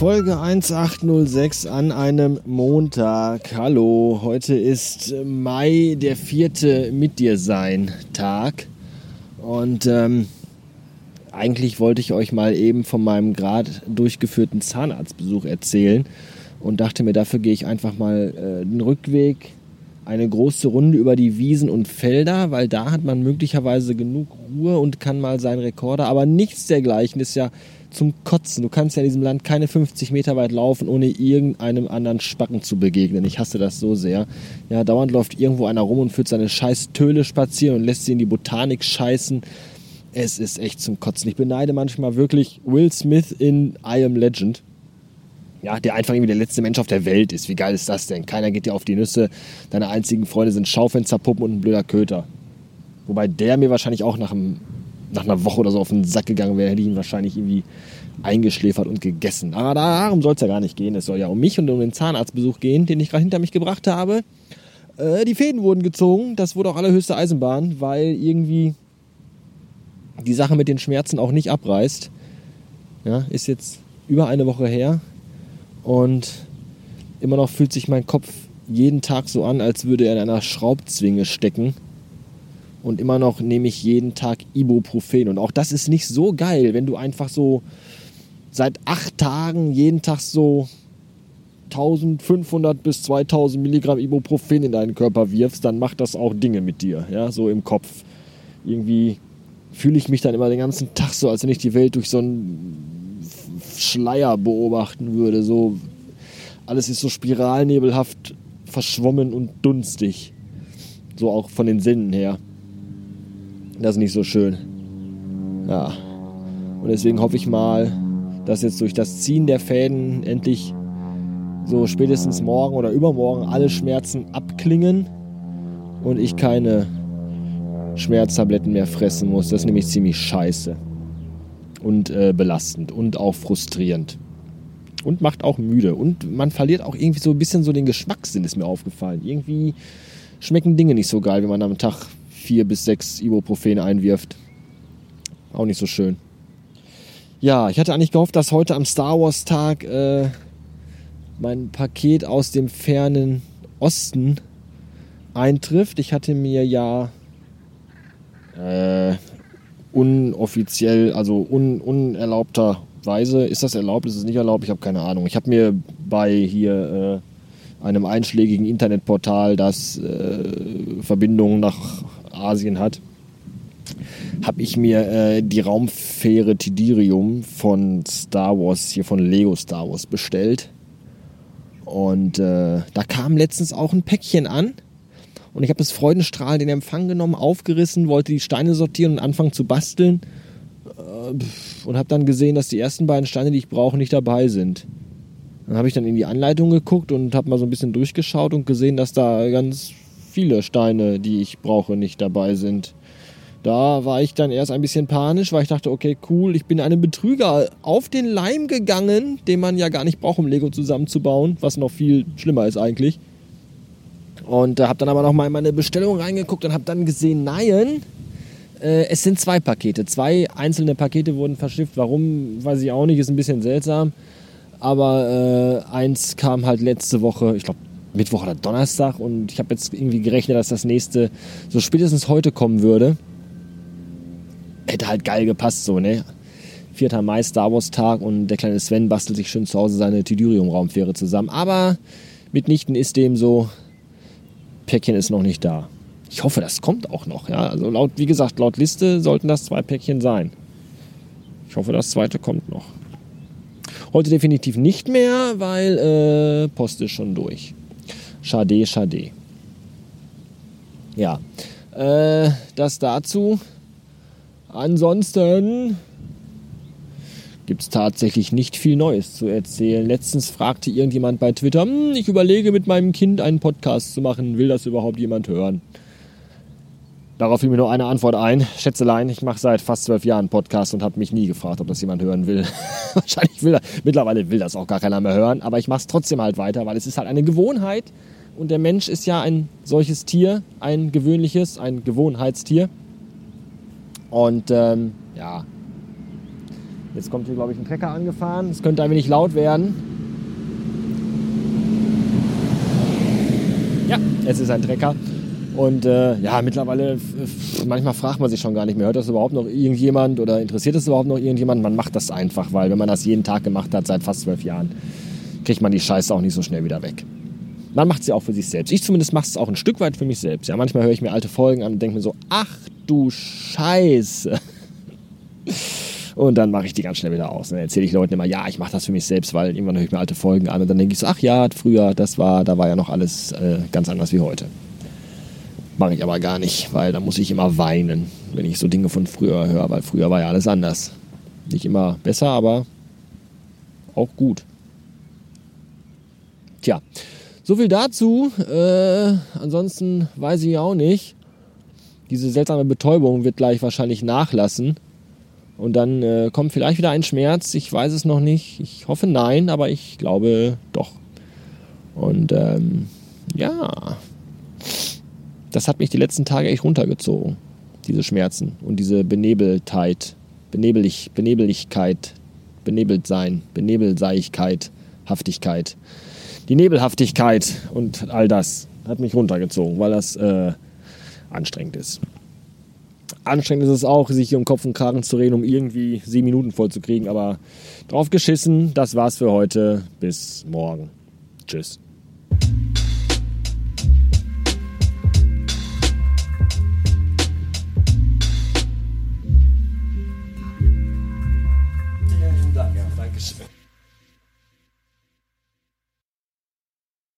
Folge 1806 an einem Montag. Hallo, heute ist Mai, der vierte Mit dir sein Tag. Und ähm, eigentlich wollte ich euch mal eben von meinem gerade durchgeführten Zahnarztbesuch erzählen und dachte mir, dafür gehe ich einfach mal äh, den Rückweg eine große Runde über die Wiesen und Felder, weil da hat man möglicherweise genug Ruhe und kann mal seinen Rekorder, aber nichts dergleichen ist ja zum Kotzen. Du kannst ja in diesem Land keine 50 Meter weit laufen, ohne irgendeinem anderen Spacken zu begegnen. Ich hasse das so sehr. Ja, dauernd läuft irgendwo einer rum und führt seine scheiß Töle spazieren und lässt sie in die Botanik scheißen. Es ist echt zum Kotzen. Ich beneide manchmal wirklich Will Smith in I Am Legend ja, der einfach irgendwie der letzte Mensch auf der Welt ist. Wie geil ist das denn? Keiner geht dir auf die Nüsse. Deine einzigen Freunde sind Schaufensterpuppen und ein blöder Köter. Wobei der mir wahrscheinlich auch nach, einem, nach einer Woche oder so auf den Sack gegangen wäre, hätte ich ihn wahrscheinlich irgendwie eingeschläfert und gegessen. Aber darum soll es ja gar nicht gehen. Es soll ja um mich und um den Zahnarztbesuch gehen, den ich gerade hinter mich gebracht habe. Äh, die Fäden wurden gezogen. Das wurde auch allerhöchste Eisenbahn, weil irgendwie die Sache mit den Schmerzen auch nicht abreißt. Ja, ist jetzt über eine Woche her. Und immer noch fühlt sich mein Kopf jeden Tag so an, als würde er in einer Schraubzwinge stecken. Und immer noch nehme ich jeden Tag Ibuprofen. Und auch das ist nicht so geil, wenn du einfach so seit acht Tagen jeden Tag so 1500 bis 2000 Milligramm Ibuprofen in deinen Körper wirfst, dann macht das auch Dinge mit dir, ja, so im Kopf. Irgendwie fühle ich mich dann immer den ganzen Tag so, als wenn ich die Welt durch so einen Schleier beobachten würde. So alles ist so spiralnebelhaft verschwommen und dunstig. So auch von den Sinnen her. Das ist nicht so schön. Ja. Und deswegen hoffe ich mal, dass jetzt durch das Ziehen der Fäden endlich so spätestens morgen oder übermorgen alle Schmerzen abklingen und ich keine Schmerztabletten mehr fressen muss. Das ist nämlich ziemlich scheiße und äh, belastend und auch frustrierend. Und macht auch müde. Und man verliert auch irgendwie so ein bisschen so den Geschmackssinn, ist mir aufgefallen. Irgendwie schmecken Dinge nicht so geil, wenn man am Tag vier bis sechs Ibuprofen einwirft. Auch nicht so schön. Ja, ich hatte eigentlich gehofft, dass heute am Star Wars Tag äh, mein Paket aus dem fernen Osten eintrifft. Ich hatte mir ja äh, unoffiziell, also un, unerlaubterweise. Ist das erlaubt? Ist es nicht erlaubt? Ich habe keine Ahnung. Ich habe mir bei hier äh, einem einschlägigen Internetportal, das äh, Verbindungen nach Asien hat, habe ich mir äh, die Raumfähre Tidirium von Star Wars, hier von Lego Star Wars bestellt. Und äh, da kam letztens auch ein Päckchen an und ich habe es freudenstrahlend in Empfang genommen, aufgerissen, wollte die Steine sortieren und anfangen zu basteln. Äh, und habe dann gesehen, dass die ersten beiden Steine, die ich brauche, nicht dabei sind. Dann habe ich dann in die Anleitung geguckt und habe mal so ein bisschen durchgeschaut und gesehen, dass da ganz viele Steine, die ich brauche, nicht dabei sind. Da war ich dann erst ein bisschen panisch, weil ich dachte, okay, cool, ich bin einem Betrüger auf den Leim gegangen, den man ja gar nicht braucht, um Lego zusammenzubauen, was noch viel schlimmer ist eigentlich. Und äh, habe dann aber noch mal in meine Bestellung reingeguckt und habe dann gesehen, nein, äh, es sind zwei Pakete. Zwei einzelne Pakete wurden verschifft. Warum, weiß ich auch nicht, ist ein bisschen seltsam. Aber äh, eins kam halt letzte Woche, ich glaube Mittwoch oder Donnerstag. Und ich habe jetzt irgendwie gerechnet, dass das nächste so spätestens heute kommen würde. Hätte halt geil gepasst, so, ne? 4. Mai, Star Wars Tag und der kleine Sven bastelt sich schön zu Hause seine Tidurium-Raumfähre zusammen. Aber mitnichten ist dem so, Päckchen ist noch nicht da. Ich hoffe, das kommt auch noch. Ja? Also laut, wie gesagt, laut Liste sollten das zwei Päckchen sein. Ich hoffe, das zweite kommt noch. Heute definitiv nicht mehr, weil äh, Post ist schon durch. Schade, schade. Ja, äh, das dazu. Ansonsten gibt es tatsächlich nicht viel Neues zu erzählen. Letztens fragte irgendjemand bei Twitter, hm, ich überlege mit meinem Kind einen Podcast zu machen, will das überhaupt jemand hören? Darauf fiel mir nur eine Antwort ein. Schätzelein, ich mache seit fast zwölf Jahren Podcast und habe mich nie gefragt, ob das jemand hören will. Wahrscheinlich will er, mittlerweile will das auch gar keiner mehr hören, aber ich mache es trotzdem halt weiter, weil es ist halt eine Gewohnheit und der Mensch ist ja ein solches Tier, ein gewöhnliches, ein Gewohnheitstier. Und ähm, ja, Jetzt kommt hier, glaube ich, ein Trecker angefahren. Es könnte ein wenig laut werden. Ja, es ist ein Trecker. Und äh, ja, mittlerweile, manchmal fragt man sich schon gar nicht mehr, hört das überhaupt noch irgendjemand oder interessiert das überhaupt noch irgendjemand? Man macht das einfach, weil wenn man das jeden Tag gemacht hat, seit fast zwölf Jahren, kriegt man die Scheiße auch nicht so schnell wieder weg. Man macht sie auch für sich selbst. Ich zumindest mache es auch ein Stück weit für mich selbst. Ja, manchmal höre ich mir alte Folgen an und denke mir so, ach du Scheiße. Und dann mache ich die ganz schnell wieder aus. Dann erzähle ich Leuten immer, ja, ich mache das für mich selbst, weil irgendwann höre ich mir alte Folgen an und dann denke ich so, ach ja, früher, das war, da war ja noch alles äh, ganz anders wie heute. Mache ich aber gar nicht, weil da muss ich immer weinen, wenn ich so Dinge von früher höre, weil früher war ja alles anders. Nicht immer besser, aber auch gut. Tja, so viel dazu. Äh, ansonsten weiß ich auch nicht. Diese seltsame Betäubung wird gleich wahrscheinlich nachlassen. Und dann äh, kommt vielleicht wieder ein Schmerz. Ich weiß es noch nicht. Ich hoffe nein, aber ich glaube doch. Und ähm, ja, das hat mich die letzten Tage echt runtergezogen. Diese Schmerzen und diese Benebeltheit, Benebelig, Benebeligkeit, benebelt sein, Benebelseigkeit, Haftigkeit. Die Nebelhaftigkeit und all das hat mich runtergezogen, weil das äh, anstrengend ist. Anstrengend ist es auch, sich hier um Kopf und Kragen zu reden, um irgendwie sieben Minuten voll zu kriegen, aber drauf geschissen, das war's für heute. Bis morgen. Tschüss.